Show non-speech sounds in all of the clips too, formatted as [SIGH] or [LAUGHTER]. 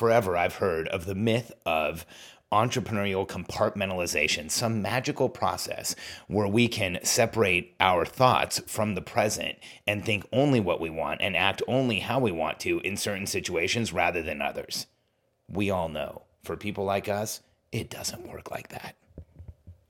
forever I've heard of the myth of entrepreneurial compartmentalization, some magical process where we can separate our thoughts from the present and think only what we want and act only how we want to in certain situations rather than others. We all know, for people like us, it doesn't work like that.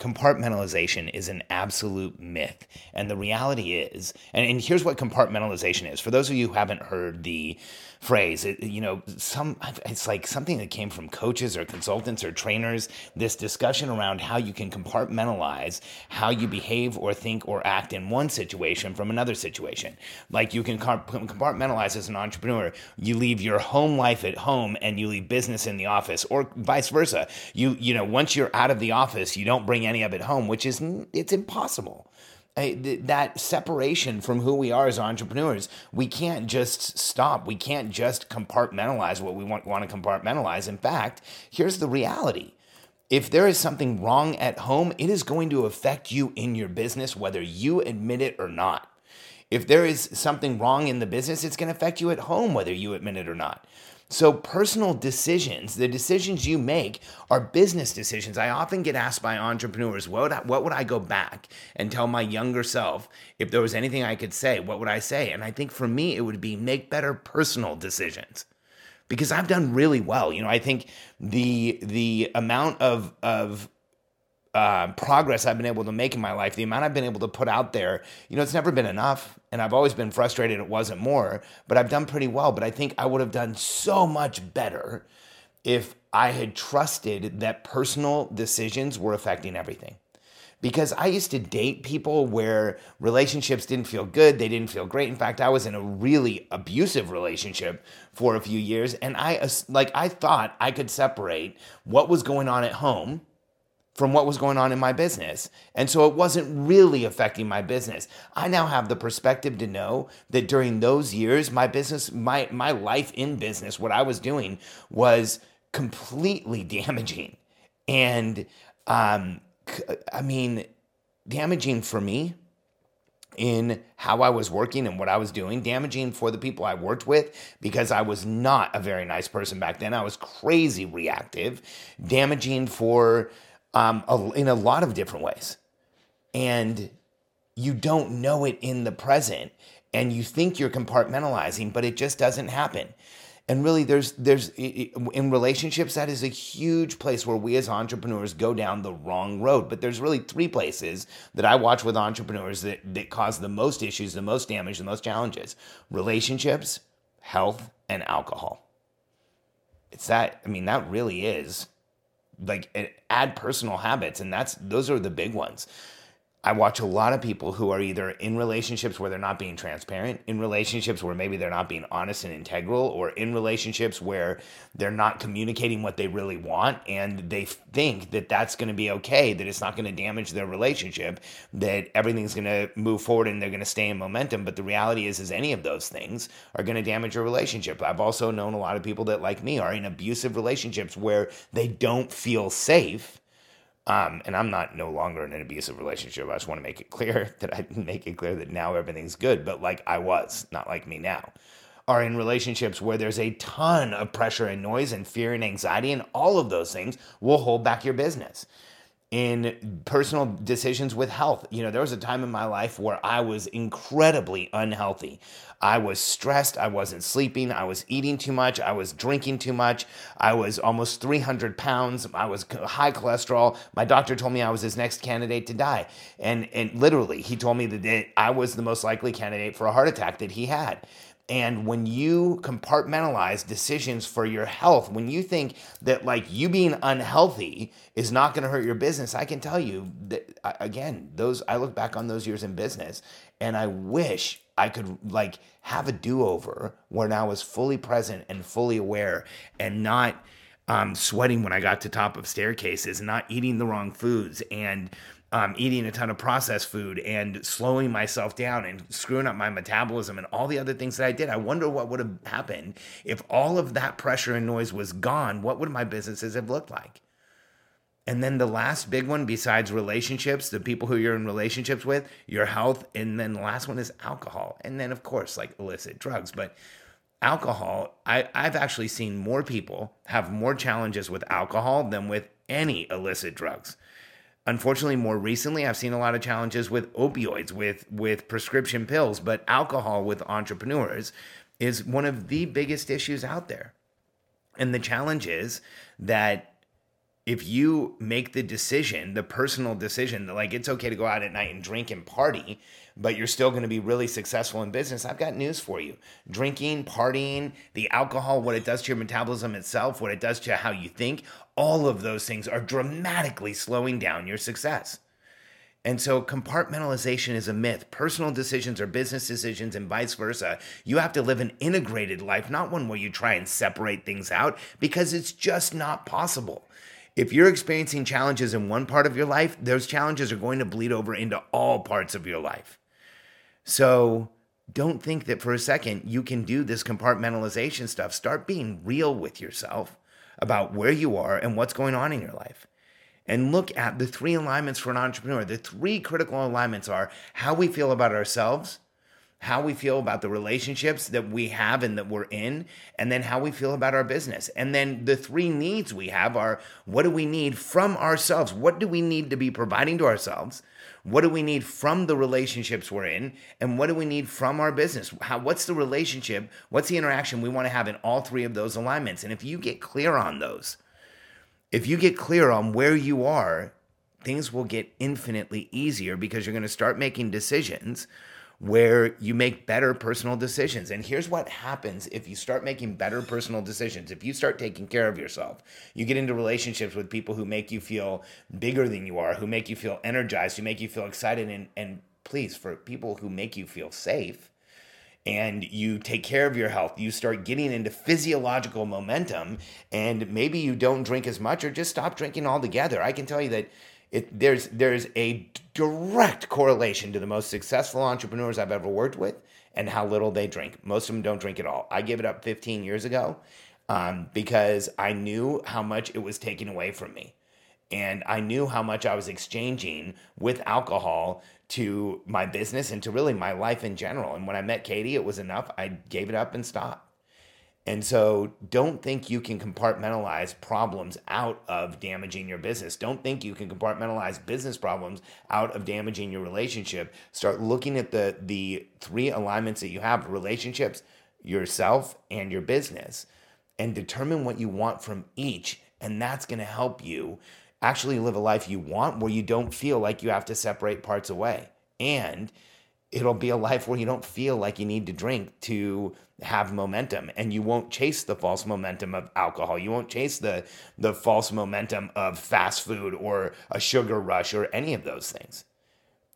compartmentalization is an absolute myth. And the reality is, and, and, here's what compartmentalization is. For those of you who haven't heard the phrase, it, you know, some it's like something that came from coaches or consultants or trainers. This discussion around how you can compartmentalize how you behave or think or act in one situation from another situation. Like you can compartmentalize as an entrepreneur. You leave your home life at home and you leave business in the office, or vice versa. You you know, once you're out of the office, you don't bring any of it home, which is it's impossible. that separation from who we are as entrepreneurs, we can't just stop. We can't just compartmentalize what we want, want to compartmentalize. In fact, here's the reality. If there is something wrong at home, it is going to affect you in your business, whether you admit it or not. If there is something wrong in the business, it's going to affect you at home, whether you admit it or not. So, personal decisions, the decisions you make are business decisions. I often get asked by entrepreneurs, what would, I, what would I go back and tell my younger self if there was anything I could say? What would I say? And I think for me, it would be make better personal decisions because I've done really well. You know, I think the the amount of of uh, progress I've been able to make in my life, the amount I've been able to put out there, you know, it's never been enough. And I've always been frustrated it wasn't more, but I've done pretty well. But I think I would have done so much better if I had trusted that personal decisions were affecting everything. Because I used to date people where relationships didn't feel good, they didn't feel great. In fact, I was in a really abusive relationship for a few years, and I like I thought I could separate what was going on at home from what was going on in my business. And so it wasn't really affecting my business. I now have the perspective to know that during those years, my business, my, my life in business, what I was doing was completely [LAUGHS] damaging. And um, I mean, damaging for me in how I was working and what I was doing, damaging for the people I worked with because I was not a very nice person back then. I was crazy reactive, damaging for um, in a lot of different ways. And you don't know it in the present and you think you're compartmentalizing, but it just doesn't happen. And really, there's there's in relationships that is a huge place where we as entrepreneurs go down the wrong road. But there's really three places that I watch with entrepreneurs that that cause the most issues, the most damage, the most challenges: relationships, health, and alcohol. It's that. I mean, that really is like add personal habits and that's those are the big ones I watch a lot of people who are either in relationships where they're not being transparent, in relationships where maybe they're not being honest and integral, or in relationships where they're not communicating what they really want and they think that that's going to be okay, that it's not going to damage their relationship, that everything's going to move forward and they're going to stay in momentum. But the reality is, is any of those things are going to damage your relationship. I've also known a lot of people that, like me, are in abusive relationships where they don't feel safe um, and I'm not no longer in an abusive relationship. I just want to make it clear [LAUGHS] that I make it clear that now everything's good, but like I was, not like me now. Are in relationships where there's a ton of pressure and noise and fear and anxiety, and all of those things will hold back your business. In personal decisions with health. You know, there was a time in my life where I was incredibly unhealthy. I was stressed. I wasn't sleeping. I was eating too much. I was drinking too much. I was almost 300 pounds. I was high cholesterol. My doctor told me I was his next candidate to die. And, and literally, he told me that I was the most likely candidate for a heart attack that he had. And when you compartmentalize decisions for your health, when you think that like you being unhealthy is not going to hurt your business, I can tell you that again, those I look back on those years in business and I wish I could like have a do-over where I was fully present and fully aware and not um, sweating when I got to top of staircases, and not eating the wrong foods and um, eating a ton of processed food and slowing myself down and screwing up my metabolism and all the other things that I did. I wonder what would have happened if all of that pressure and noise was gone. What would my businesses have looked like? And then the last big one, besides relationships, the people who you're in relationships with, your health, and then the last one is alcohol. And then, of course, like illicit drugs. But alcohol, I, I've actually seen more people have more challenges with alcohol than with any illicit drugs unfortunately more recently i've seen a lot of challenges with opioids with with prescription pills but alcohol with entrepreneurs is one of the biggest issues out there and the challenge is that if you make the decision, the personal decision, that like it's okay to go out at night and drink and party, but you're still going to be really successful in business, I've got news for you. Drinking, partying, the alcohol, what it does to your metabolism itself, what it does to how you think, all of those things are dramatically slowing down your success. And so compartmentalization is a myth. Personal decisions are business decisions and vice versa. You have to live an integrated life, not one where you try and separate things out because it's just not possible. If you're experiencing challenges in one part of your life, those challenges are going to bleed over into all parts of your life. So don't think that for a second you can do this compartmentalization stuff. Start being real with yourself about where you are and what's going on in your life. And look at the three alignments for an entrepreneur. The three critical alignments are how we feel about ourselves, how we feel about the relationships that we have and that we're in, and then how we feel about our business. And then the three needs we have are what do we need from ourselves? What do we need to be providing to ourselves? What do we need from the relationships we're in? And what do we need from our business? How, what's the relationship? What's the interaction we want to have in all three of those alignments? And if you get clear on those, if you get clear on where you are, things will get infinitely easier because you're going to start making decisions where you make better personal decisions. And here's what happens if you start making better personal decisions. If you start taking care of yourself, you get into relationships with people who make you feel bigger than you are, who make you feel energized, who make you feel excited, and, and please, for people who make you feel safe. And you take care of your health, you start getting into physiological momentum, and maybe you don't drink as much or just stop drinking altogether. I can tell you that it, there's there's a direct correlation to the most successful entrepreneurs I've ever worked with and how little they drink. Most of them don't drink at all. I gave it up 15 years ago um, because I knew how much it was taken away from me. And I knew how much I was exchanging with alcohol to my business and to really my life in general. And when I met Cadey, it was enough. I gave it up and stopped. And so don't think you can compartmentalize problems out of damaging your business. Don't think you can compartmentalize business problems out of damaging your relationship. Start looking at the the three alignments that you have, relationships, yourself, and your business, and determine what you want from each. And that's going to help you actually live a life you want where you don't feel like you have to separate parts away. And it'll be a life where you don't feel like you need to drink to have momentum and you won't chase the false momentum of alcohol. You won't chase the the false momentum of fast food or a sugar rush or any of those things.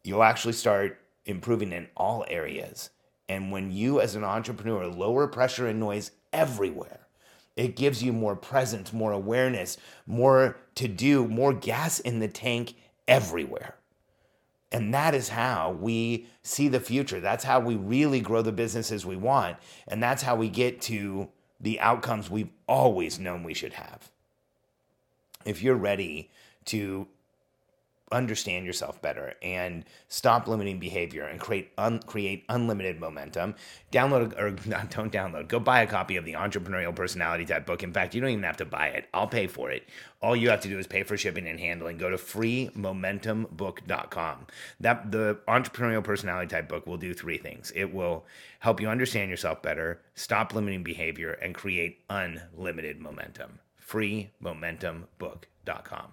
You'll actually start improving in all areas. And when you as an entrepreneur lower pressure and noise everywhere it gives you more presence more awareness more to do more gas in the tank everywhere and that is how we see the future. That's how we really grow the businesses we want. And that's how we get to the outcomes we've always known we should have. If you're ready to understand yourself better and stop limiting behavior and create un- create unlimited momentum. Download or [LAUGHS] not, don't download. Go buy a copy of the entrepreneurial personality type book. In fact you don't even have to buy it. I'll pay for it. All you have to do is pay for shipping and handling. Go to freemomentumbook.com that the entrepreneurial personality type book will do three things. It will help you understand yourself better stop limiting behavior and create unlimited momentum. freemomentumbook.com